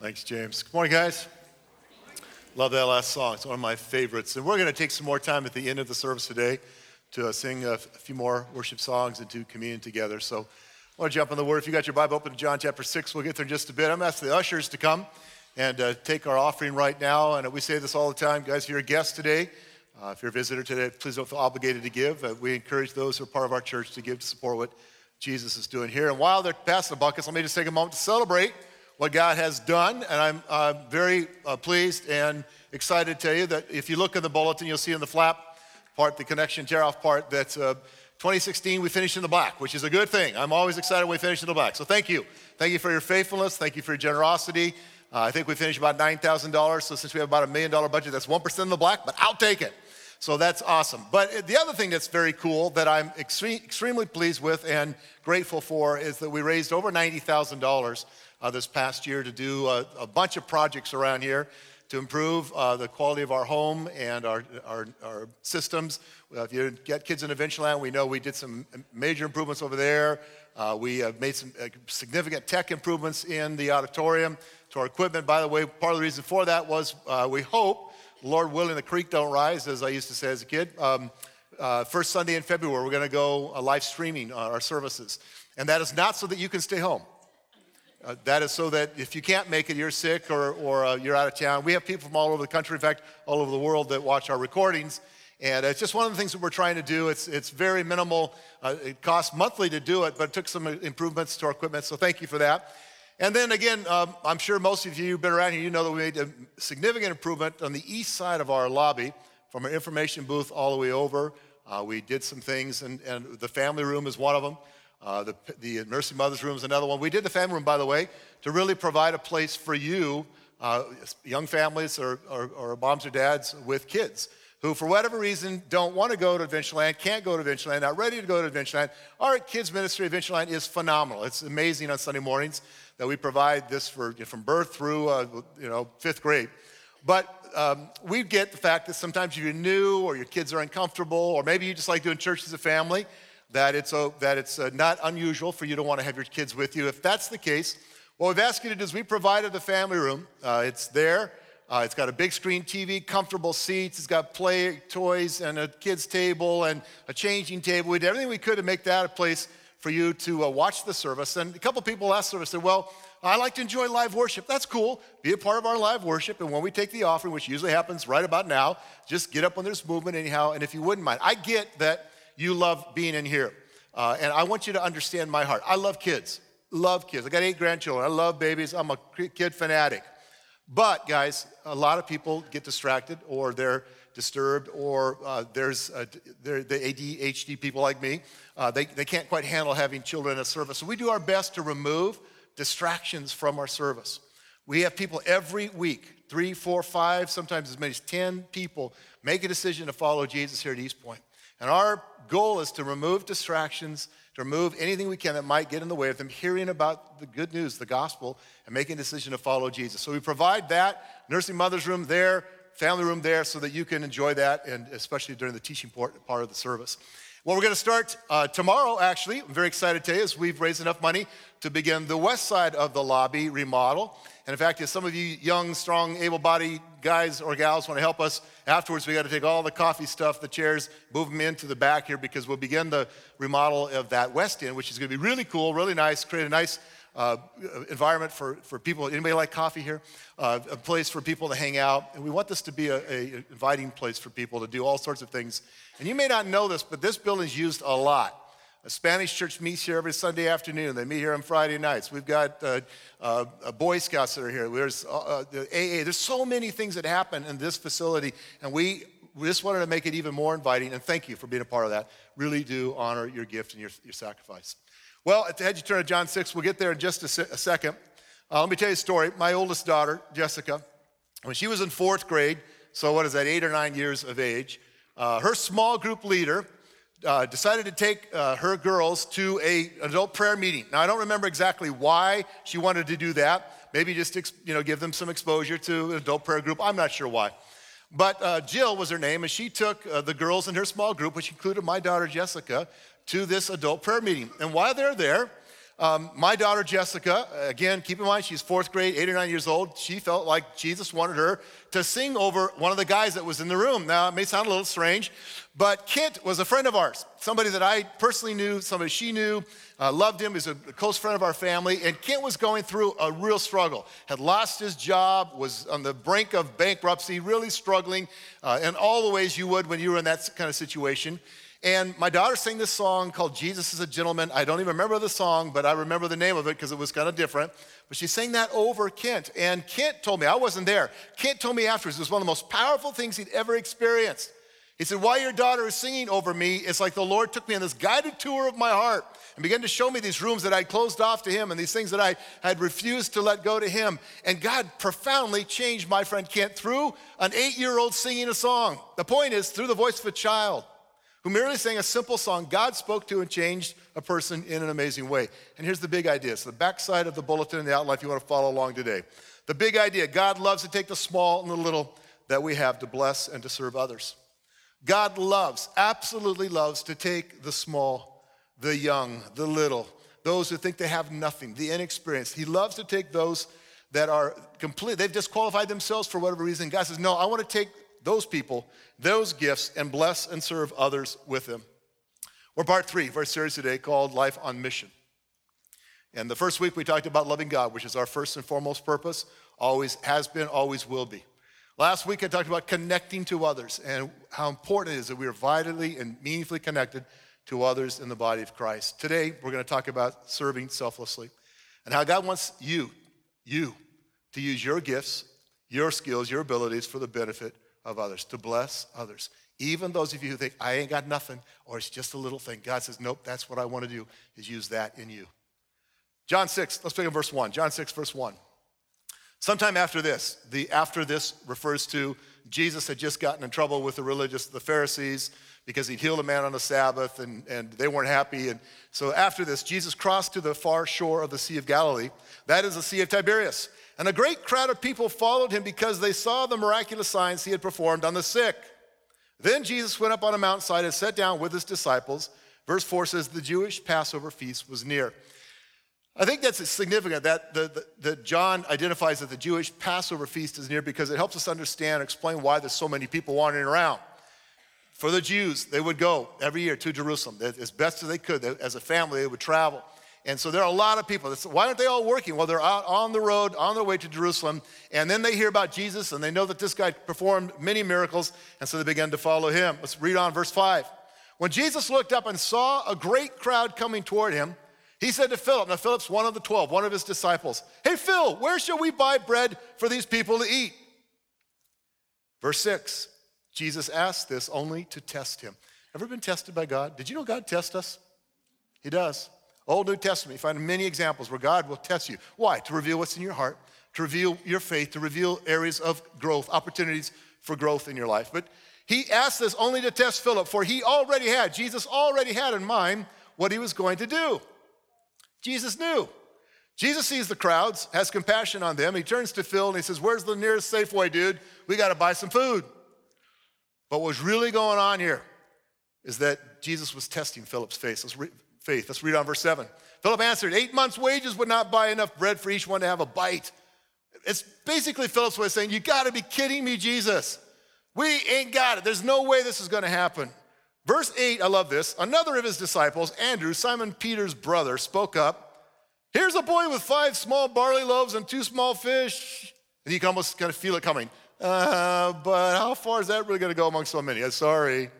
Thanks, James. Good morning, guys. Love that last song. It's one of my favorites. And we're going to take some more time at the end of the service today to uh, sing a, few more worship songs and to communion together. So I want to jump on the word. If you got your Bible open to John chapter 6, we'll get there in just a bit. I'm asking the ushers to come and uh, take our offering right now. And we say this all the time, guys, if you're a guest today, uh, if you're a visitor today, please don't feel obligated to give. Uh, we encourage those who are part of our church to give to support what Jesus is doing here. And while they're passing the buckets, let me just take a moment to celebrate what God has done. And I'm uh, very uh, pleased and excited to tell you that if you look in the bulletin, you'll see in the flap part, the connection tear off part, that uh, 2016 we finished in the black, which is a good thing. I'm always excited when we finish in the black. So thank you. Thank you for your faithfulness. Thank you for your generosity. Uh, I think we finished about $9,000. So since we have about a million dollar budget, that's 1% in the black, but I'll take it. So that's awesome. But the other thing that's very cool that I'm extre- extremely pleased with and grateful for is that we raised over $90,000 uh, this past year to do a, a, bunch of projects around here to improve uh, the quality of our home and our, our, our systems. Uh, if you get kids in Adventureland, we know we did some major improvements over there. Uh, we have made some uh, significant tech improvements in the auditorium to our equipment. By the way, part of the reason for that was uh, we hope, Lord willing, the creek don't rise, as I used to say as a kid. Um, first Sunday in February, we're going to go live streaming our services. And that is not so that you can stay home. Uh, that is so that if you can't make it, you're sick or, or uh, you're out of town. We have people from all over the country, in fact, all over the world that watch our recordings. And it's just one of the things that we're trying to do. It's, it's very minimal. Uh, it costs monthly to do it, but it took some improvements to our equipment. So thank you for that. And then again, um, I'm sure most of you who've been around here, you know that we made a significant improvement on the east side of our lobby from our information booth all the way over. Uh, we did some things, and, and the family room is one of them. Uh, the, the nursing mother's room is another one. We did the family room, by the way, to really provide a place for you, uh, young families or, or, or, moms or dads with kids who, for whatever reason, don't want to go to Adventureland, can't go to Adventureland, not ready to go to Adventureland. Our kids' ministry at Adventureland is phenomenal. It's amazing on Sunday mornings that we provide this for, from birth through uh, you know, fifth grade. But um, we get the fact that sometimes you're new or your kids are uncomfortable, or maybe you just like doing church as a family that it's, a, that it's uh, not unusual for you to want to have your kids with you. If that's the case, what we've asked you to do is we provided the family room. Uh, it's there. Uh, it's got a big screen TV, comfortable seats. It's got play toys and a kids' table and a changing table. We did everything we could to make that a place for you to uh, watch the service. And a couple people last service said, "Well, I like to enjoy live worship. That's cool. Be a part of our live worship. And when we take the offering, which usually happens right about now, just get up when there's movement anyhow. And if you wouldn't mind, I get that you love being in here. Uh, and I want you to understand my heart. I love kids, love kids. I got eight grandchildren. I love babies. I'm a kid fanatic. But, guys, a lot of people get distracted or they're disturbed or uh, there's the ADHD people like me. Uh, they, they can't quite handle having children in a service. So we do our best to remove distractions from our service. We have people every week, three, four, five, sometimes as many as 10 people, make a decision to follow Jesus here at East Point. And our goal is to remove distractions, to remove anything we can that might get in the way of them hearing about the good news, the gospel, and making a decision to follow Jesus. So we provide that nursing mother's room there, family room there, so that you can enjoy that, and especially during the teaching part, of the service. Well, we're going to start uh, tomorrow, actually. I'm very excited today as we've raised enough money to begin the west side of the lobby remodel. And in fact, if some of you young, strong, able bodied guys or gals want to help us afterwards, we got to take all the coffee stuff, the chairs, move them into the back here because we'll begin the remodel of that west end, which is going to be really cool, really nice, create a nice uh, environment for, for people. Anybody like coffee here? Uh, a place for people to hang out. And we want this to be an a inviting place for people to do all sorts of things. And you may not know this, but this building is used a lot. A Spanish church meets here every Sunday afternoon. They meet here on Friday nights. We've got uh, uh, Boy Scouts that are here. There's uh, uh the AA. There's so many things that happen in this facility, and we, we just wanted to make it even more inviting. And thank you for being a part of that. Really do honor your gift and your, your sacrifice. Well, head, you turn to John 6. We'll get there in just a, se- a second. Uh, let me tell you a story. My oldest daughter, Jessica, when she was in fourth grade, so what is that, eight or nine years of age, uh, her small group leader uh, decided to take uh, her girls to a adult prayer meeting. Now I don't remember exactly why she wanted to do that. Maybe just you know give them some exposure to an adult prayer group. I'm not sure why. But uh, Jill was her name, and she took uh, the girls in her small group, which included my daughter Jessica, to this adult prayer meeting. And while they're there, Um, my daughter Jessica, again, keep in mind she's fourth grade, eight or nine years old. She felt like Jesus wanted her to sing over one of the guys that was in the room. Now, it may sound a little strange, but Kent was a friend of ours, somebody that I personally knew, somebody she knew, uh, loved him, He's a close friend of our family. And Kent was going through a real struggle, had lost his job, was on the brink of bankruptcy, really struggling uh, in all the ways you would when you were in that kind of situation. And my daughter sang this song called Jesus is a Gentleman. I don't even remember the song, but I remember the name of it because it was kind of different. But she sang that over Kent. And Kent told me, I wasn't there. Kent told me afterwards it was one of the most powerful things he'd ever experienced. He said, While your daughter is singing over me, it's like the Lord took me on this guided tour of my heart and began to show me these rooms that I'd closed off to Him and these things that I had refused to let go to Him. And God profoundly changed my friend Kent through an eight year old singing a song. The point is, through the voice of a child who merely sang a simple song, God spoke to and changed a person in an amazing way. And here's the big idea. It's the backside of the bulletin and the outline if you want to follow along today. The big idea God loves to take the small and the little that we have to bless and to serve others. God loves, absolutely loves to take the small, the young, the little, those who think they have nothing, the inexperienced. He loves to take those that are complete, they've disqualified themselves for whatever reason. God says, No, I want to take those people, those gifts, and bless and serve others with them. We're part three of our series today called Life on Mission. And the first week we talked about loving God, which is our first and foremost purpose, always has been, always will be. Last week I talked about connecting to others and how important it is that we are vitally and meaningfully connected to others in the body of Christ. Today we're going to talk about serving selflessly and how God wants you, you, to use your gifts, your skills, your abilities for the benefit of others, to bless others. Even those of you who think, I ain't got nothing, or it's just a little thing. God says, nope, that's what I want to do, is use that in you. John 6, let's pick up verse 1. John 6, verse 1. Sometime after this, the after this refers to Jesus had just gotten in trouble with the religious, the Pharisees, because he'd healed a man on the Sabbath and, and they weren't happy. And so after this, Jesus crossed to the far shore of the Sea of Galilee. That is the Sea of Tiberias. And a great crowd of people followed him because they saw the miraculous signs he had performed on the sick. Then Jesus went up on a mountainside and sat down with his disciples. Verse 4 says, The Jewish Passover feast was near. I think that's significant that, that John identifies that the Jewish Passover feast is near because it helps us understand, and explain why there's so many people wandering around. For the Jews, they would go every year to Jerusalem as best as they could. As a family, they would travel. And so there are a lot of people. Why aren't they all working? Well, they're out on the road, on their way to Jerusalem, and then they hear about Jesus and they know that this guy performed many miracles, and so they begin to follow him. Let's read on verse 5. When Jesus looked up and saw a great crowd coming toward him, he said to Philip, now Philip's one of the 12, one of his disciples, Hey, Phil, where shall we buy bread for these people to eat? Verse 6, Jesus asked this only to test him. Ever been tested by God? Did you know God tests us? He does. Old New Testament, you find many examples where God will test you. Why? To reveal what's in your heart, to reveal your faith, to reveal areas of growth, opportunities for growth in your life. But he asked this only to test Philip, for he already had, Jesus already had in mind what he was going to do. Jesus knew. Jesus sees the crowds, has compassion on them. He turns to Phil and he says, Where's the nearest Safeway, dude? We got to buy some food. But what's really going on here is that Jesus was testing Philip's faith. Let's, re- faith. Let's read on verse 7. Philip answered, Eight months' wages would not buy enough bread for each one to have a bite. It's basically Philip's way of saying, You got to be kidding me, Jesus. We ain't got it. There's no way this is going to happen. Verse 8, I love this. Another of his disciples, Andrew, Simon Peter's brother, spoke up. Here's a boy with five small barley loaves and two small fish. And you can almost kind of feel it coming. Uh, but how far is that really going to go among so many? I'm sorry.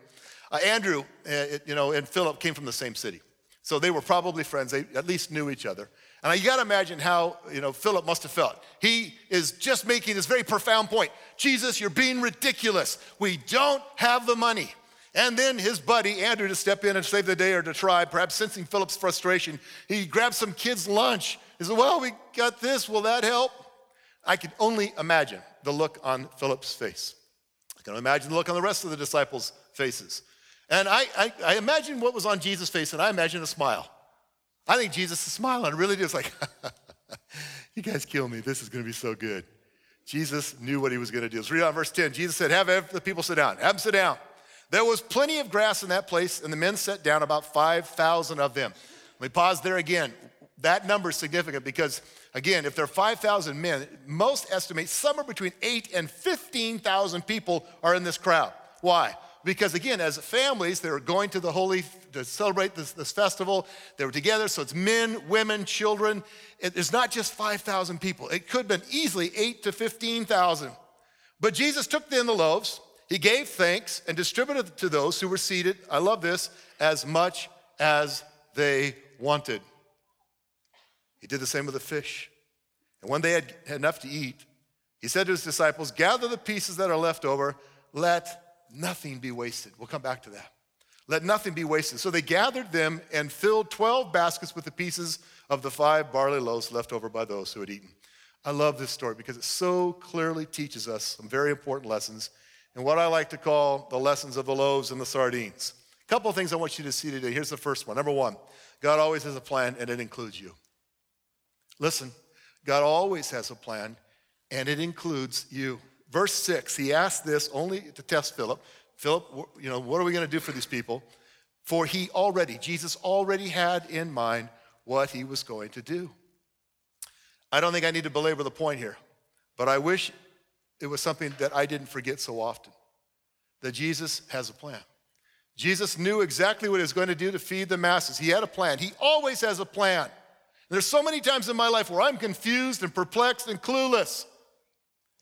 Uh, Andrew, uh, it, you know, and Philip came from the same city. So they were probably friends. They at least knew each other. And you got to imagine how, you know, Philip must have felt. He is just making this very profound point. Jesus, you're being ridiculous. We don't have the money. And then his buddy, Andrew, to step in and save the day or to try, perhaps sensing Philip's frustration, he grabs some kid's lunch. He said, Well, we got this. Will that help? I can only imagine the look on Philip's face. I can imagine the look on the rest of the disciples' faces. And I, I, I imagine what was on Jesus' face, and I imagine a smile. I think Jesus is smiling. Really, just like, you guys kill me. This is going to be so good. Jesus knew what he was going to do. Let's read on verse 10. Jesus said, Have the people sit down. Have them sit down. There was plenty of grass in that place, and the men sat down, about 5,000 of them. Let me pause there again. That number is significant because, again, if there are 5,000 men, most estimate somewhere between 8 and 15,000 people are in this crowd. Why? Because, again, as families, they were going to the holy to celebrate this, this festival. They were together, so it's men, women, children. It, it's not just 5,000 people. It could have been easily 8 to 15,000. But Jesus took then the loaves, he gave thanks, and distributed to those who were seated. I love this as much as they wanted. He did the same with the fish. And when they had, had enough to eat, he said to his disciples, Gather the pieces that are left over, let nothing be wasted. We'll come back to that. Let nothing be wasted. So they gathered them and filled 12 baskets with the pieces of the five barley loaves left over by those who had eaten. I love this story because it so clearly teaches us some very important lessons and what I like to call the lessons of the loaves and the sardines. A couple of things I want you to see today. Here's the first one. Number one, God always has a plan and it includes you. Listen, God always has a plan and it includes you. Verse 6, he asked this only to test Philip. Philip, you know, what are we going to do for these people? For he already, Jesus already had in mind what he was going to do. I don't think I need to belabor the point here, but I wish it was something that I didn't forget so often that Jesus has a plan. Jesus knew exactly what he was going to do to feed the masses. He had a plan. He always has a plan. There's so many times in my life where I'm confused and perplexed and clueless.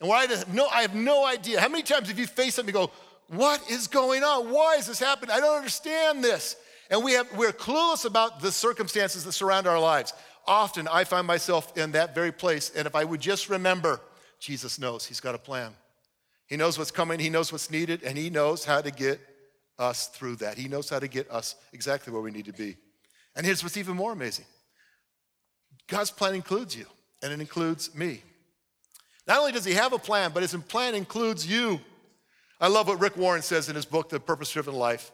And where I have no, I have no idea. How many times have you faced something and go, what is going on? Why is this happening? I don't understand this. And we have, we're clueless about the circumstances that surround our lives. Often I find myself in that very place. And if I would just remember, Jesus knows He's got a plan. He knows what's coming, He knows what's needed, and He knows how to get us through that. He knows how to get us exactly where we need to be. And here's what's even more amazing God's plan includes you, and it includes me. Not only does He have a plan, but His plan includes you. I love what Rick Warren says in his book, The Purpose Driven Life.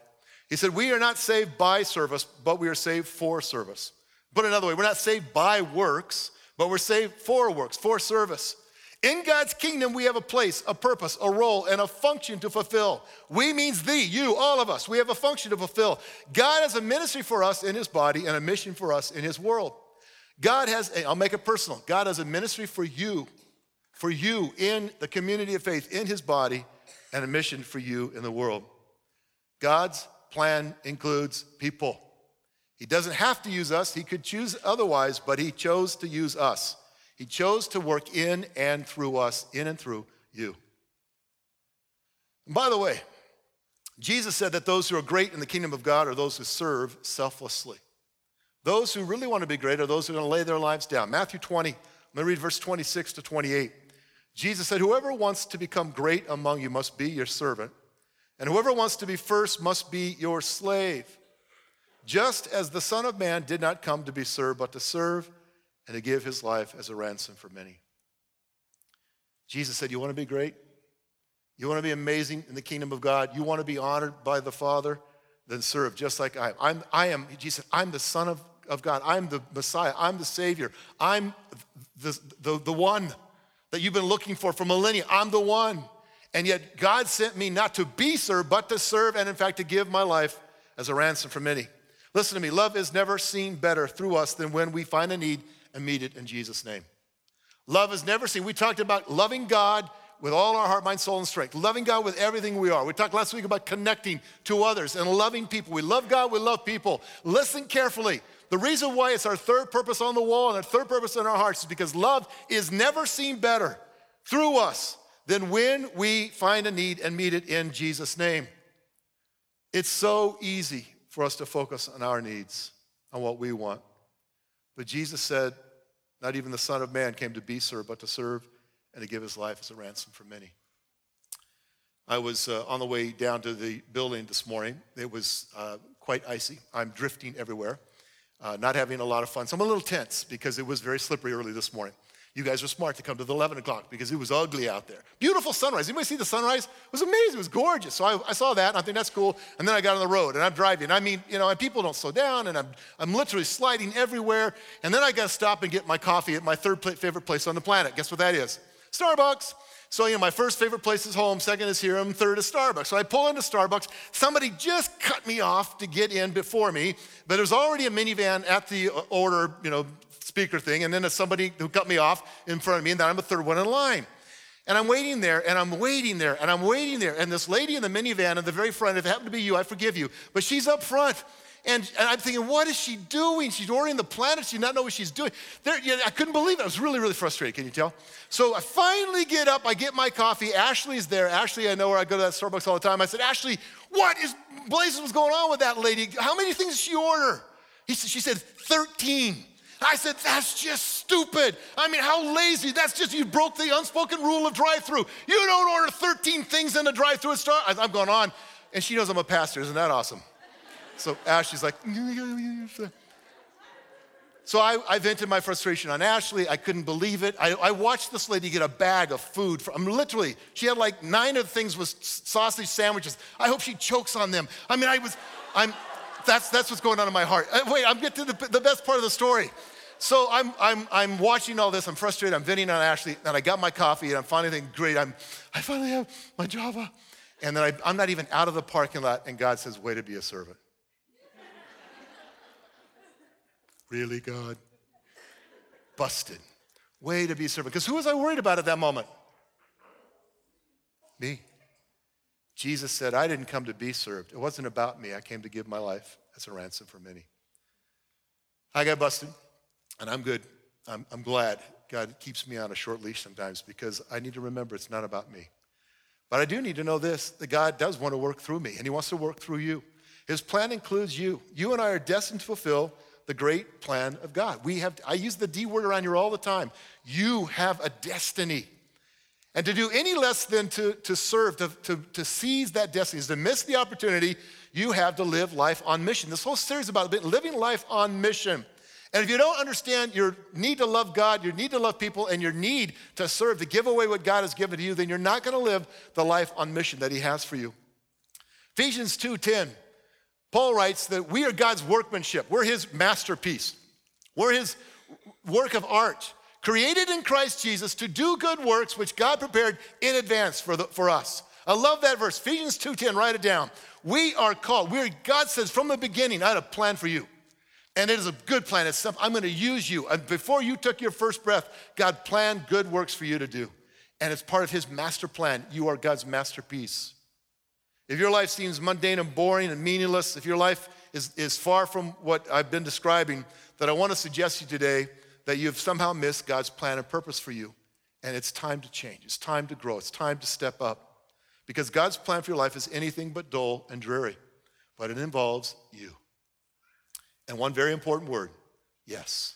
He said, We are not saved by service, but we are saved for service. Put another way, we're not saved by works, but we're saved for works, for service. In God's kingdom, we have a place, a purpose, a role, and a function to fulfill. We means thee, you, all of us. We have a function to fulfill. God has a ministry for us in his body and a mission for us in his world. God has, I'll make it personal. God has a ministry for you, for you in the community of faith, in his body, and a mission for you in the world. God's plan includes people. He doesn't have to use us, he could choose otherwise, but he chose to use us. He chose to work in and through us, in and through you. And by the way, Jesus said that those who are great in the kingdom of God are those who serve selflessly. Those who really want to be great are those who are going to lay their lives down. Matthew 20, let me read verse 26 to 28. Jesus said, Whoever wants to become great among you must be your servant, and whoever wants to be first must be your slave. Just as the Son of Man did not come to be served, but to serve and to give his life as a ransom for many. Jesus said, You want to be great? You want to be amazing in the kingdom of God? You want to be honored by the Father? Then serve just like I am. I'm, I am, Jesus said, I'm the Son of, of God. I'm the Messiah. I'm the Savior. I'm the, the, the one that you've been looking for for millennia. I'm the one. And yet God sent me not to be served, but to serve and in fact to give my life as a ransom for many. Listen to me, love is never seen better through us than when we find a need and meet it in Jesus' name. Love is never seen. We talked about loving God with all our heart, mind, soul, and strength, loving God with everything we are. We talked last week about connecting to others and loving people. We love God, we love people. Listen carefully. The reason why it's our third purpose on the wall and our third purpose in our hearts is because love is never seen better through us than when we find a need and meet it in Jesus' name. It's so easy for us to focus on our needs, on what we want. But Jesus said, not even the Son of Man came to be served, but to serve and to give his life as a ransom for many. I was uh, on the way down to the building this morning. It was uh, quite icy. I'm drifting everywhere, uh, not having a lot of fun. So I'm a little tense because it was very slippery early this morning. You guys were smart to come to the 11 o'clock because it was ugly out there. Beautiful sunrise. Anybody see the sunrise? It was amazing. It was gorgeous. So I, I, saw that and I think that's cool. And then I got on the road and I'm driving. I mean, you know, and people don't slow down and I'm, I'm literally sliding everywhere. And then I got to stop and get my coffee at my third favorite place on the planet. Guess what that is? Starbucks. So, you know, my first favorite place is home, second is here, and third is Starbucks. So I pull into Starbucks. Somebody just cut me off to get in before me, but there's already a minivan at the order, you know, speaker thing, and then there's somebody who cut me off in front of me, and then I'm the third one in line. And I'm waiting there, and I'm waiting there, and I'm waiting there. And this lady in the minivan in the very front, if it happened to be you, I forgive you, but she's up front. And, and I'm thinking, what is she doing? She's ordering the planet. She not know what she's doing. There, you know, I couldn't believe it. I was really, really frustrated. Can you tell? So I finally get up. I get my coffee. Ashley's there. Ashley, I know where I go to that Starbucks all the time. I said, Ashley, what is blazes was going on with that lady? How many things did she order? He said, she said 13. I said, that's just stupid. I mean, how lazy. That's just, you broke the unspoken rule of drive through. You don't order 13 things in a drive through at Starbucks. I'm going on. And she knows I'm a pastor. Isn't that awesome? So Ashley's like, so I, I, vented my frustration on Ashley. I couldn't believe it. I, I, watched this lady get a bag of food. From, literally, she had like nine of the things was sausage sandwiches. I hope she chokes on them. I mean, I was, I'm, that's, that's what's going on in my heart. Uh, wait, I'm getting to the, the best part of the story. So I'm, I'm, I'm watching all this. I'm frustrated. I'm venting on Ashley. And I got my coffee and I'm finally thinking, great, I'm, I finally have my Java. And then I, I'm not even out of the parking lot. And God says, way to be a servant. Really, God? Busted. Way to be servant. Because who was I worried about at that moment? Me. Jesus said, I didn't come to be served. It wasn't about me. I came to give my life as a ransom for many. I got busted, and I'm good. I'm, I'm glad God keeps me on a short leash sometimes because I need to remember it's not about me. But I do need to know this that God does want to work through me, and He wants to work through you. His plan includes you. You and I are destined to fulfill the great plan of God. We have, I use the D word around here all the time. You have a destiny. And to do any less than to, to serve, to, to, to seize that destiny, is to miss the opportunity you have to live life on mission. This whole series about living life on mission. And if you don't understand your need to love God, your need to love people, and your need to serve, to give away what God has given to you, then you're not going to live the life on mission that He has for you. Ephesians 2:10 Paul writes that we are God's workmanship. We're his masterpiece. We're his work of art, created in Christ Jesus to do good works which God prepared in advance for, the, for us. I love that verse. Ephesians 2:10, write it down. We are called. We're, God says from the beginning, I had a plan for you. And it is a good plan. It's something I'm going to use you. And before you took your first breath, God planned good works for you to do. And it's part of his master plan. You are God's masterpiece. If your life seems mundane and boring and meaningless, if your life is, is far from what I've been describing, that I want to suggest to you today that you've somehow missed God's plan and purpose for you. And it's time to change. It's time to grow. It's time to step up. Because God's plan for your life is anything but dull and dreary, but it involves you. And one very important word yes.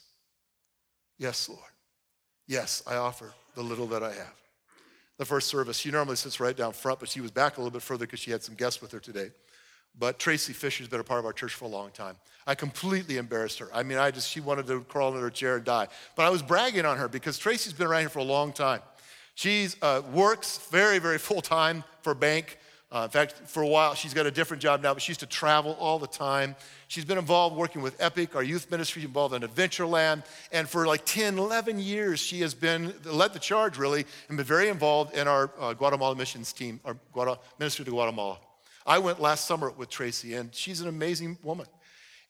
Yes, Lord. Yes, I offer the little that I have the first service. She normally sits right down front, but she was back a little bit further because she had some guests with her today. But Tracy Fisher's been a part of our church for a long time. I completely embarrassed her. I mean, I just, she wanted to crawl into her chair and die. But I was bragging on her because Tracy's been around here for a long time. She uh, works very, very full time for bank. Uh, in fact, for a while, she's got a different job now, but she used to travel all the time. She's been involved working with Epic, our youth ministry, involved in Adventureland. And for like 10, 11 years, she has been, led the charge really, and been very involved in our uh, Guatemala missions team, our Guatemala, ministry to Guatemala. I went last summer with Tracy, and she's an amazing woman.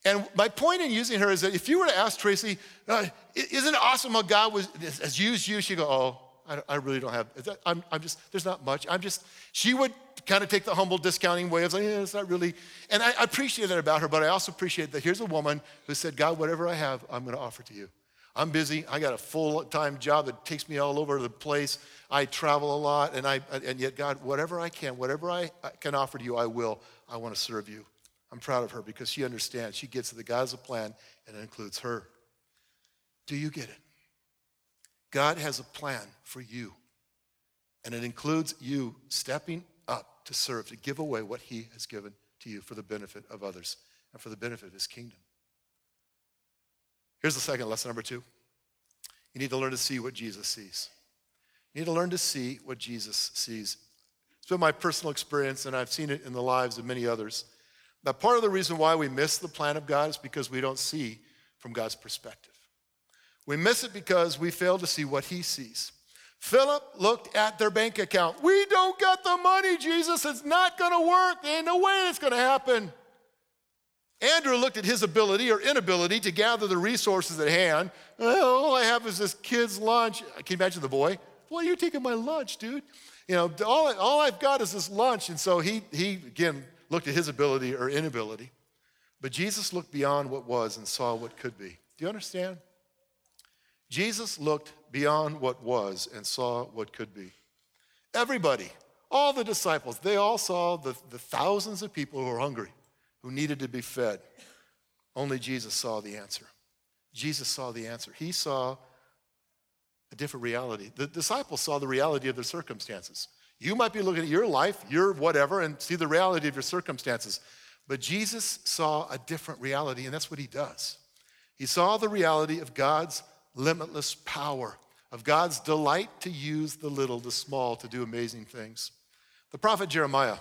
And my point in using her is that if you were to ask Tracy, uh, isn't it awesome how God was, has used you? She'd go, oh, I, I really don't have, I'm, I'm just, there's not much. I'm just, she would kind of take the humble discounting way of saying, yeah, it's not really. And I, I appreciate that about her, but I also appreciate that here's a woman who said, God, whatever I have, I'm going to offer to you. I'm busy. I got a full time job that takes me all over the place. I travel a lot, and, I, and yet, God, whatever I can, whatever I can offer to you, I will. I want to serve you. I'm proud of her because she understands. She gets that God has a plan, and it includes her. Do you get it? God has a plan for you, and it includes you stepping to serve, to give away what he has given to you for the benefit of others and for the benefit of his kingdom. Here's the second lesson, number two. You need to learn to see what Jesus sees. You need to learn to see what Jesus sees. It's been my personal experience, and I've seen it in the lives of many others. Now, part of the reason why we miss the plan of God is because we don't see from God's perspective. We miss it because we fail to see what He sees. Philip looked at their bank account. We don't got the money, Jesus. It's not going to work. There ain't no way it's going to happen. Andrew looked at his ability or inability to gather the resources at hand. Well, all I have is this kid's lunch. Can you imagine the boy? Boy, you're taking my lunch, dude. You know, all, all I've got is this lunch. And so he, he, again, looked at his ability or inability. But Jesus looked beyond what was and saw what could be. Do you understand? Jesus looked beyond what was and saw what could be. Everybody, all the disciples, they all saw the, the thousands of people who were hungry, who needed to be fed. Only Jesus saw the answer. Jesus saw the answer. He saw a different reality. The disciples saw the reality of their circumstances. You might be looking at your life, your whatever, and see the reality of your circumstances. But Jesus saw a different reality, and that's what he does. He saw the reality of God's limitless power, of God's delight to use the little, the small, to do amazing things. The prophet Jeremiah,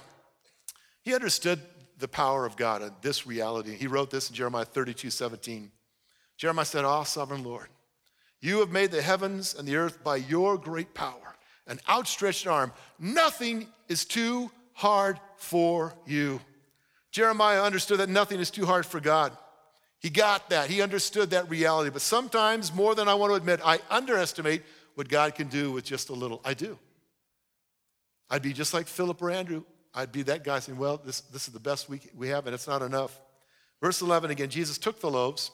he understood the power of God and this reality. He wrote this in Jeremiah 32 17. Jeremiah said, Ah, sovereign Lord, you have made the heavens and the earth by your great power, an outstretched arm. Nothing is too hard for you. Jeremiah understood that nothing is too hard for God. He got that. He understood that reality. But sometimes, more than I want to admit, I underestimate what God can do with just a little. I do. I'd be just like Philip or Andrew. I'd be that guy saying, Well, this, this is the best we, we have, and it's not enough. Verse 11 again Jesus took the loaves,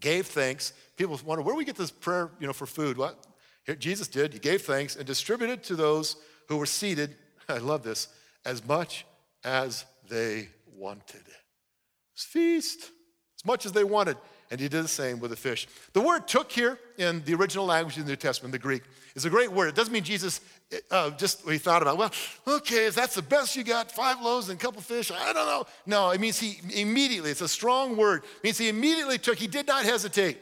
gave thanks. People wonder, where do we get this prayer you know, for food? What? Here, Jesus did. He gave thanks and distributed to those who were seated. I love this as much as they wanted. It's feast, as much as they wanted. And he did the same with the fish. The word took here in the original language of the New Testament, the Greek, is a great word. It doesn't mean Jesus uh, just he thought about, well, okay, if that's the best you got, five loaves and a couple fish, I don't know. No, it means he immediately, it's a strong word. It means he immediately took, he did not hesitate.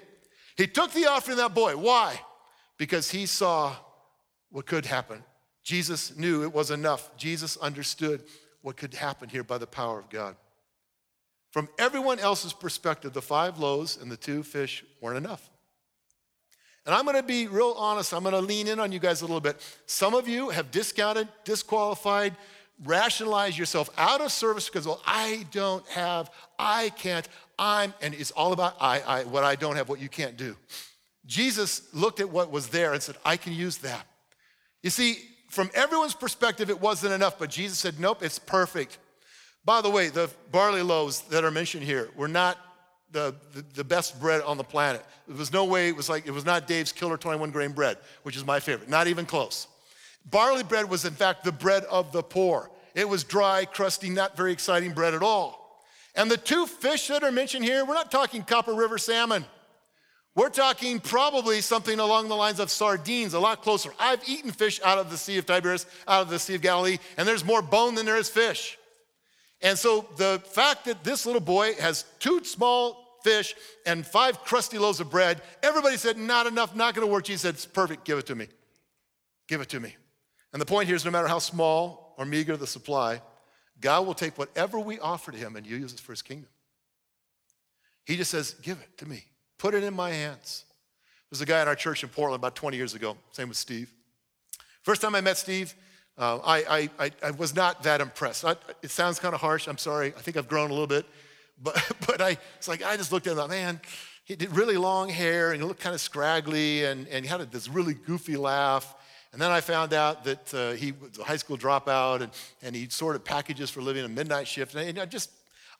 He took the offering of that boy. Why? Because he saw what could happen. Jesus knew it was enough. Jesus understood what could happen here by the power of God. From everyone else's perspective, the five loaves and the two fish weren't enough. And I'm to be real honest. I'm to lean in on you guys a little bit. Some of you have discounted, disqualified, rationalized yourself out of service because, well, I don't have, I can't, I'm, and it's all about I, I, what I don't have, what you can't do. Jesus looked at what was there and said, I can use that. You see, from everyone's perspective, it wasn't enough, but Jesus said, Nope, it's perfect. By the way, the barley loaves that are mentioned here were not the, the, the, best bread on the planet. There was no way it was like, it was not Dave's killer 21 grain bread, which is my favorite, not even close. Barley bread was, in fact, the bread of the poor. It was dry, crusty, not very exciting bread at all. And the two fish that are mentioned here, we're not talking Copper River salmon. We're talking probably something along the lines of sardines, a lot closer. I've eaten fish out of the Sea of Tiberias, out of the Sea of Galilee, and there's more bone than there is fish. And so the fact that this little boy has two small fish and five crusty loaves of bread, everybody said, not enough, not gonna work. Jesus said, it's perfect, give it to me. Give it to me. And the point here is no matter how small or meager the supply, God will take whatever we offer to him and use it for his kingdom. He just says, give it to me. Put it in my hands. There's a guy in our church in Portland about 20 years ago, same with Steve. First time I met Steve, uh, I, I, I, was not that impressed. I, it sounds kind of harsh, I'm sorry. I think I've grown a little bit. But, but I, it's like, I just looked at him, man, he did really long hair and he looked kind of scraggly and, and he had this really goofy laugh. And then I found out that uh, he was a high school dropout and, and he sorted packages for living a midnight shift. And I just,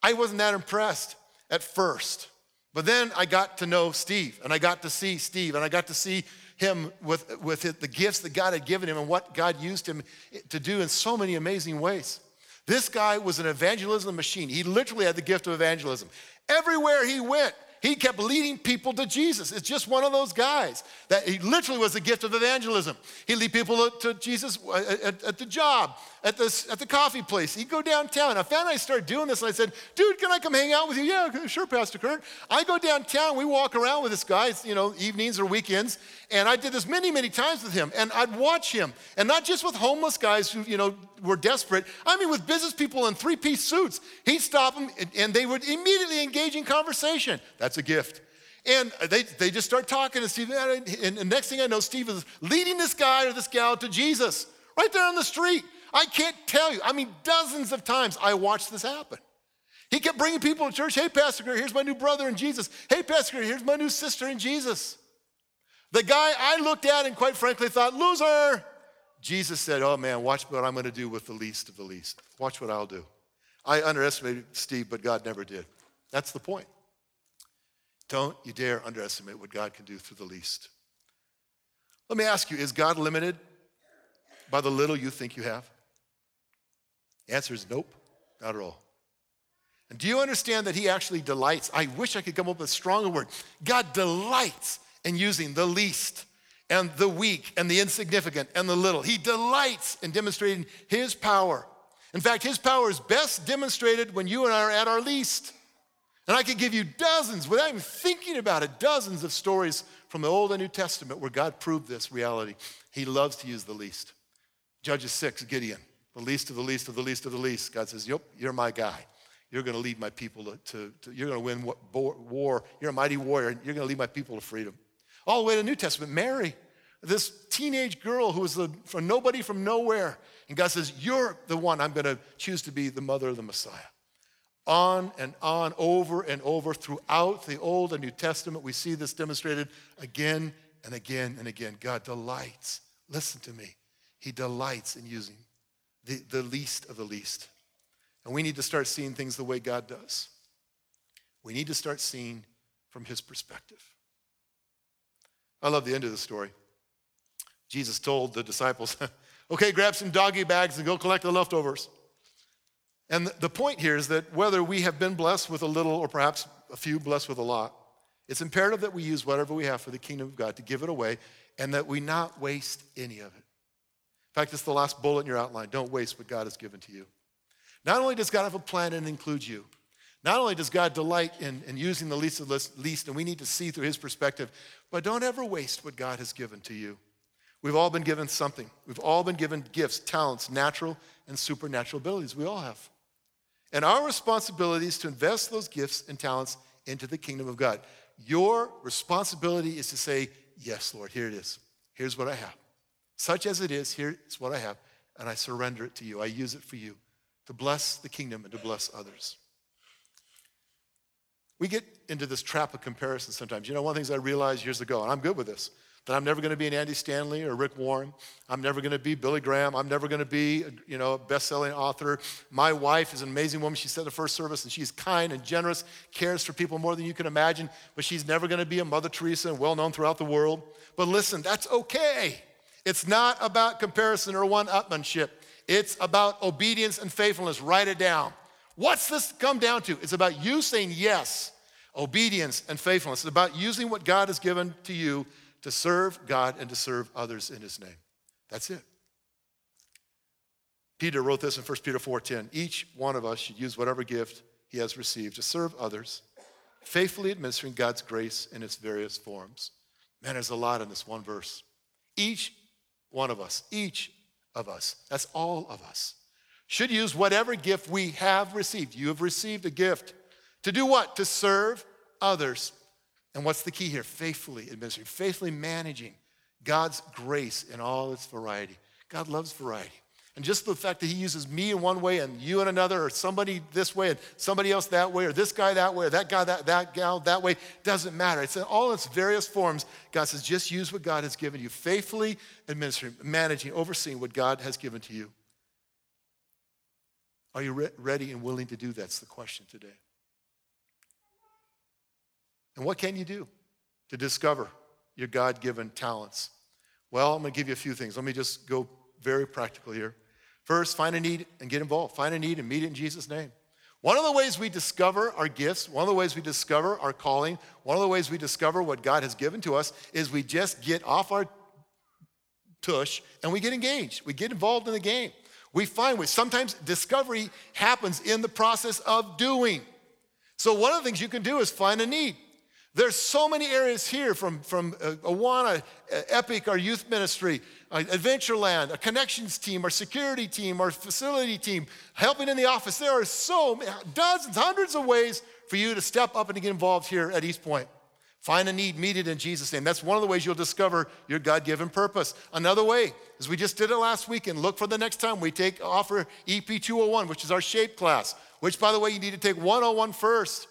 I wasn't that impressed at first. But then I got to know Steve, and I got to see Steve, and I got to see him with, with the gifts that God had given him and what God used him to do in so many amazing ways. This guy was an evangelism machine. He literally had the gift of evangelism. Everywhere he went, he kept leading people to Jesus. It's just one of those guys that he literally was the gift of evangelism. He'd lead people to Jesus uh, at, at the job, at the, at the coffee place. He'd go downtown. I found I started doing this and I said, dude, can I come hang out with you? Yeah, sure, Pastor Kurt. I go downtown, we walk around with this guy, you know, evenings or weekends, and I did this many, many times with him. And I'd watch him, and not just with homeless guys who, you know, were desperate. I mean, with business people in three-piece suits. He'd stop them, and they would immediately engage in conversation. That's a gift. And they, they just start talking to Steve. And the next thing I know, Steve is leading this guy or this gal to Jesus right there on the street. I can't tell you. I mean, dozens of times I watched this happen. He kept bringing people to church. Hey, Pastor Gary, here's my new brother in Jesus. Hey, Pastor Gary, here's my new sister in Jesus. The guy I looked at and quite frankly thought, loser. Jesus said, Oh man, watch what I'm going to do with the least of the least. Watch what I'll do. I underestimated Steve, but God never did. That's the point. Don't you dare underestimate what God can do through the least. Let me ask you is God limited by the little you think you have? Answer is nope, not at all. And do you understand that He actually delights? I wish I could come up with a stronger word. God delights in using the least and the weak and the insignificant and the little. He delights in demonstrating His power. In fact, His power is best demonstrated when you and I are at our least. And I could give you dozens, without even thinking about it, dozens of stories from the Old and New Testament where God proved this reality. He loves to use the least. Judges 6, Gideon, the least of the least of the least of the least. God says, Yep, you're my guy. You're going to lead my people to, to, to you're going to win war. You're a mighty warrior. You're going to lead my people to freedom. All the way to the New Testament, Mary, this teenage girl who was the, from nobody from nowhere. And God says, You're the one I'm going to choose to be the mother of the Messiah. On and on, over and over, throughout the Old and New Testament, we see this demonstrated again and again and again. God delights, listen to me, He delights in using the, the least of the least. And we need to start seeing things the way God does. We need to start seeing from His perspective. I love the end of the story. Jesus told the disciples, okay, grab some doggy bags and go collect the leftovers. And the point here is that whether we have been blessed with a little or perhaps a few blessed with a lot, it's imperative that we use whatever we have for the kingdom of God to give it away and that we not waste any of it. In fact, it's the last bullet in your outline. Don't waste what God has given to you. Not only does God have a plan and include you, not only does God delight in, in using the least of the least, and we need to see through his perspective, but don't ever waste what God has given to you. We've all been given something. We've all been given gifts, talents, natural and supernatural abilities. We all have. And our responsibility is to invest those gifts and talents into the kingdom of God. Your responsibility is to say, Yes, Lord, here it is. Here's what I have. Such as it is, here's what I have, and I surrender it to you. I use it for you to bless the kingdom and to bless others. We get into this trap of comparison sometimes. You know, one of the things I realized years ago, and I'm good with this, that I'm never going to be an Andy Stanley or Rick Warren. I'm never going to be Billy Graham. I'm never going to be, you know, a best-selling author. My wife is an amazing woman. She said the first service, and she's kind and generous, cares for people more than you can imagine. But she's never going to be a Mother Teresa and well-known throughout the world. But listen, that's okay. It's not about comparison or one-upmanship. It's about obedience and faithfulness. Write it down. What's this come down to? It's about you saying yes, obedience and faithfulness. It's about using what God has given to you to serve God and to serve others in his name. That's it. Peter wrote this in 1 Peter 4:10. Each one of us should use whatever gift he has received to serve others, faithfully administering God's grace in its various forms. Man, there's a lot in this one verse. Each one of us, each of us, that's all of us, should use whatever gift we have received. You have received a gift. To do what? To serve others and what's the key here? Faithfully administering, faithfully managing God's grace in all its variety. God loves variety. And just the fact that he uses me in one way and you in another, or somebody this way and somebody else that way, or this guy that way, or that guy that, that gal that way, doesn't matter. It's in all its various forms. God says, just use what God has given you, faithfully administering, managing, overseeing what God has given to you. Are you re- ready and willing to do? That's the question today. And what can you do to discover your God given talents? Well, I'm going to give you a few things. Let me just go very practical here. First, find a need and get involved. Find a need and meet it in Jesus' name. One of the ways we discover our gifts, one of the ways we discover our calling, one of the ways we discover what God has given to us is we just get off our tush and we get engaged. We get involved in the game. We find ways. Sometimes discovery happens in the process of doing. So, one of the things you can do is find a need. There's so many areas here from, from uh, Awana, uh, Epic, our youth ministry, uh, Adventureland, a connections team, our security team, our facility team, helping in the office. There are so many, dozens, hundreds of ways for you to step up and get involved here at East Point. Find a need, meet it in Jesus' name. That's one of the ways you'll discover your God given purpose. Another way is we just did it last week and look for the next time we take offer EP 201, which is our shape class. which, by the way, you need to take 101 first.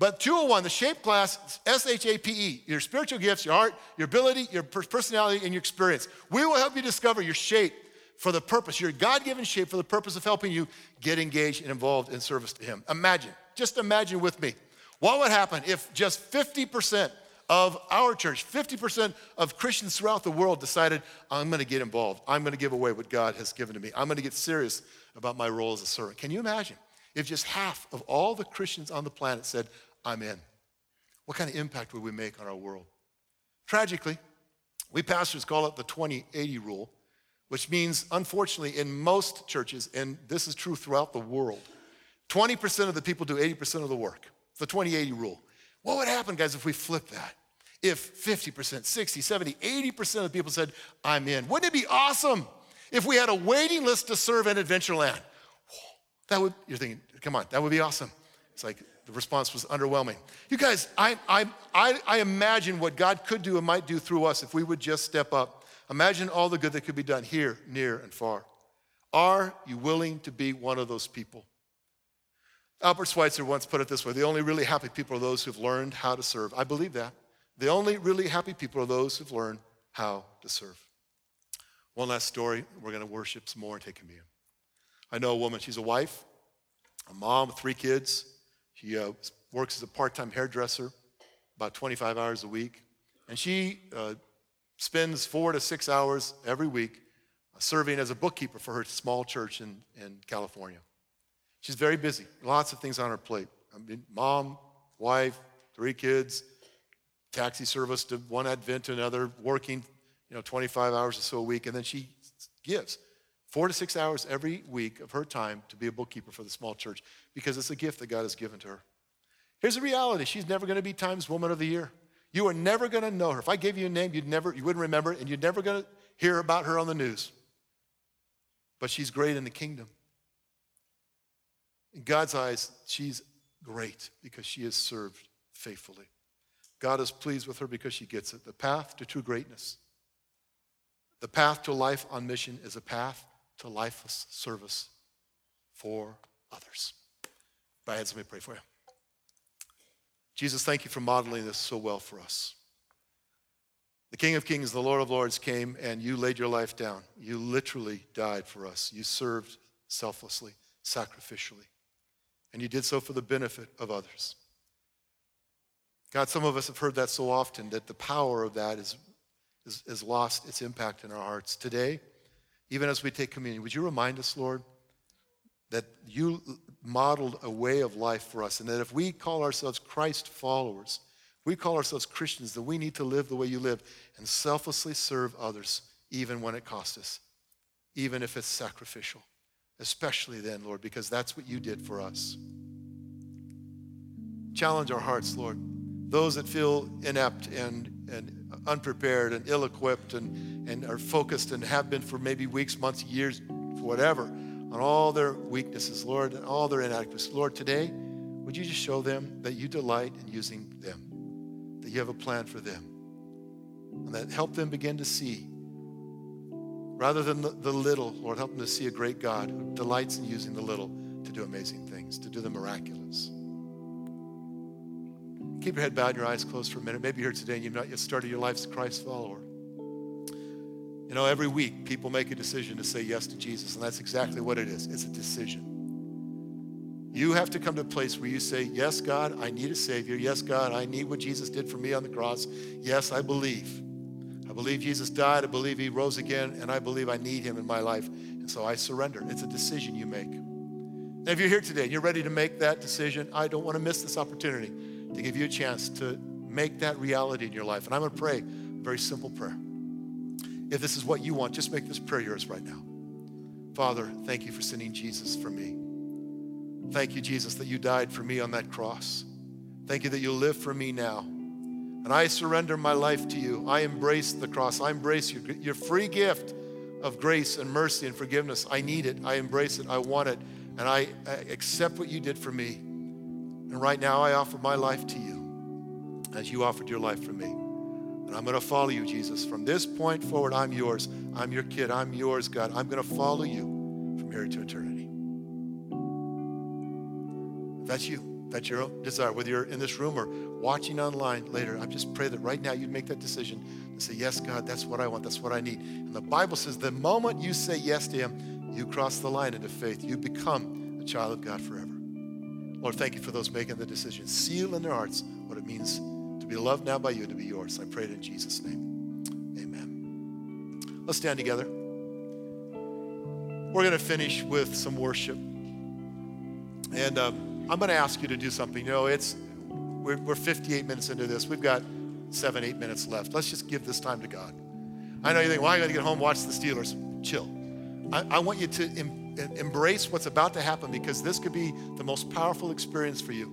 But 201, the shape class, S H A P E, your spiritual gifts, your heart, your ability, your personality, and your experience. We will help you discover your shape for the purpose, your God given shape for the purpose of helping you get engaged and involved in service to Him. Imagine, just imagine with me, what would happen if just 50% of our church, 50% of Christians throughout the world decided, I'm gonna get involved. I'm gonna give away what God has given to me. I'm gonna get serious about my role as a servant. Can you imagine if just half of all the Christians on the planet said, I'm in. What kind of impact would we make on our world? Tragically, we pastors call it the 20 80 rule, which means, unfortunately, in most churches, and this is true throughout the world, 20% of the people do 80% of the work. The 20 80 rule. What would happen, guys, if we flip that? If 50%, 60, 70, 80% of the people said, I'm in. Wouldn't it be awesome if we had a waiting list to serve in Adventureland? That would, you're thinking, come on, that would be awesome. It's like, the response was underwhelming. You guys, I, I, I, I imagine what God could do and might do through us if we would just step up. Imagine all the good that could be done here, near, and far. Are you willing to be one of those people? Albert Schweitzer once put it this way the only really happy people are those who've learned how to serve. I believe that. The only really happy people are those who've learned how to serve. One last story. We're going to worship some more and take communion. I know a woman, she's a wife, a mom three kids. She uh, works as a part time hairdresser, about 25 hours a week. And she uh, spends four to six hours every week uh, serving as a bookkeeper for her small church in, in California. She's very busy, lots of things on her plate. I mean, mom, wife, three kids, taxi service to one advent to another, working you know, 25 hours or so a week, and then she gives four to six hours every week of her time to be a bookkeeper for the small church because it's a gift that God has given to her. Here's the reality she's never going to be Times Woman of the Year. You are never going to know her. If I gave you a name, you'd never, you wouldn't remember it, and you're never going to hear about her on the news. But she's great in the kingdom. In God's eyes, she's great because she has served faithfully. God is pleased with her because she gets it. The path to true greatness, the path to life on mission is a path to lifeless service for others. Bow heads, let me pray for you. Jesus, thank you for modeling this so well for us. The King of Kings, the Lord of Lords came and you laid your life down. You literally died for us. You served selflessly, sacrificially. And you did so for the benefit of others. God, some of us have heard that so often that the power of that is, is, is lost its impact in our hearts. Today, even as we take communion, would you remind us, Lord, that you modeled a way of life for us, and that if we call ourselves Christ followers, we call ourselves Christians, that we need to live the way you live and selflessly serve others, even when it costs us, even if it's sacrificial. Especially then, Lord, because that's what you did for us. Challenge our hearts, Lord. Those that feel inept and, and unprepared and ill equipped and, and are focused and have been for maybe weeks, months, years, whatever on all their weaknesses, Lord, and all their inadequacies. Lord, today, would you just show them that you delight in using them, that you have a plan for them, and that help them begin to see, rather than the, the little, Lord, help them to see a great God who delights in using the little to do amazing things, to do the miraculous. Keep your head bowed and your eyes closed for a minute. Maybe you're here today and you've not yet started your life as a Christ follower. You know, every week people make a decision to say yes to Jesus, and that's exactly what it is. It's a decision. You have to come to a place where you say, Yes, God, I need a Savior. Yes, God, I need what Jesus did for me on the cross. Yes, I believe. I believe Jesus died. I believe He rose again, and I believe I need Him in my life. And so I surrender. It's a decision you make. Now, if you're here today and you're ready to make that decision, I don't want to miss this opportunity to give you a chance to make that reality in your life. And I'm going to pray a very simple prayer. If this is what you want, just make this prayer yours right now. Father, thank you for sending Jesus for me. Thank you, Jesus, that you died for me on that cross. Thank you that you live for me now. And I surrender my life to you. I embrace the cross. I embrace your, your free gift of grace and mercy and forgiveness. I need it. I embrace it. I want it. And I, I accept what you did for me. And right now, I offer my life to you as you offered your life for me. And I'm going to follow you, Jesus. From this point forward, I'm yours. I'm your kid. I'm yours, God. I'm going to follow you from here to eternity. If that's you, that's your desire, whether you're in this room or watching online later, I just pray that right now you'd make that decision and say, Yes, God, that's what I want, that's what I need. And the Bible says the moment you say yes to Him, you cross the line into faith. You become a child of God forever. Lord, thank you for those making the decision. Seal in their hearts what it means to be loved now by you, to be yours. I pray it in Jesus' name. Amen. Let's stand together. We're going to finish with some worship. And um, I'm going to ask you to do something. You know, it's we're, we're 58 minutes into this. We've got seven, eight minutes left. Let's just give this time to God. I know you think, well, I got to get home, watch the Steelers. Chill. I, I want you to embrace what's about to happen because this could be the most powerful experience for you.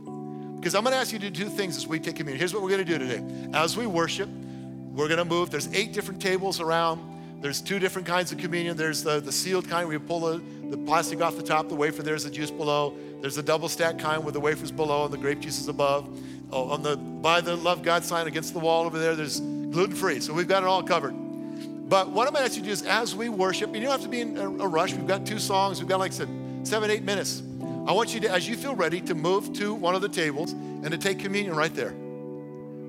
Because I'm going to ask you to do two things as we take communion. Here's what we're going to do today. As we worship, we're going to move. There's eight different tables around. There's two different kinds of communion. There's the, the sealed kind where you pull the, the plastic off the top, the wafer, there's the juice below. There's the double stack kind with the wafers below and the grape juice is above. Oh, on the by the love God sign against the wall over there, there's gluten free. So we've got it all covered. But what I'm going to ask you to do is as we worship, you don't have to be in a, rush. We've got two songs. We've got, like I said, seven, eight minutes. I want you to, as you feel ready, to move to one of the tables and to take communion right there.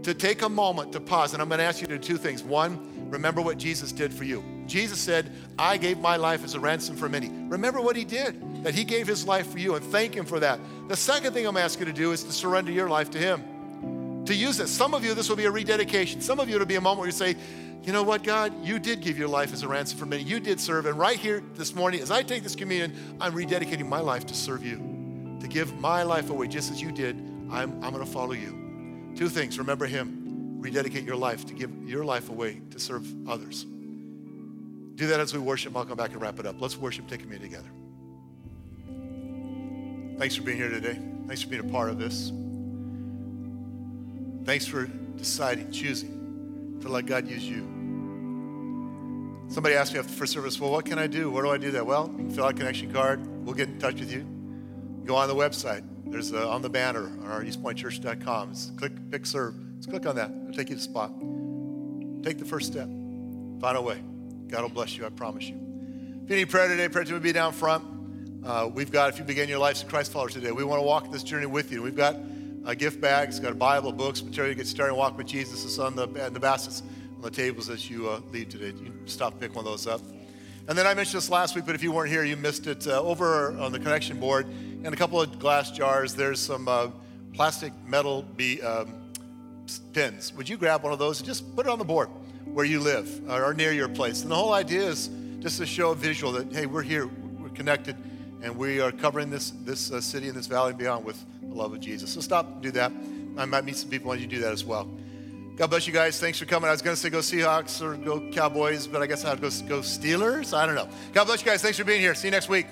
To take a moment to pause. And I'm going to ask you to do two things. One, remember what Jesus did for you. Jesus said, I gave my life as a ransom for many. Remember what he did, that he gave his life for you, and thank him for that. The second thing I'm asking you to do is to surrender your life to him. To use this. Some of you, this will be a rededication. Some of you, it'll be a moment where you say, you know what, God, you did give your life as a ransom for many. You did serve. And right here this morning, as I take this communion, I'm rededicating my life to serve you, to give my life away just as you did. I'm, I'm going to follow you. Two things remember Him, rededicate your life to give your life away to serve others. Do that as we worship. I'll come back and wrap it up. Let's worship, take communion together. Thanks for being here today. Thanks for being a part of this. Thanks for deciding, choosing to let God use you. Somebody asked me after service, well, what can I do? Where do I do that? Well, fill out a connection card. We'll get in touch with you. Go on the website. There's a, on the banner on our eastpointchurch.com. It's click, pick, serve. Just click on that. It'll take you to the spot. Take the first step. Find a way. God will bless you, I promise you. If you need prayer today, prayer team will be down front. Uh, we've got, if you begin your life as Christ follower today, we want to walk this journey with you. We've got a gift bag, it's got a Bible, books, material to get started and walk with Jesus. It's on the, the baskets on the tables as you uh, leave today. You stop and pick one of those up. And then I mentioned this last week, but if you weren't here, you missed it. Uh, over on the connection board, and a couple of glass jars, there's some uh, plastic metal be, um, pins. Would you grab one of those and just put it on the board where you live or near your place? And the whole idea is just to show a visual that, hey, we're here, we're connected, and we are covering this, this uh, city and this valley and beyond with the love of Jesus. So stop do that. I might meet some people when you do that as well. God bless you guys. Thanks for coming. I was going to say go Seahawks or go Cowboys, but I guess I'd go, go Steelers. I don't know. God bless you guys. Thanks for being here. See you next week.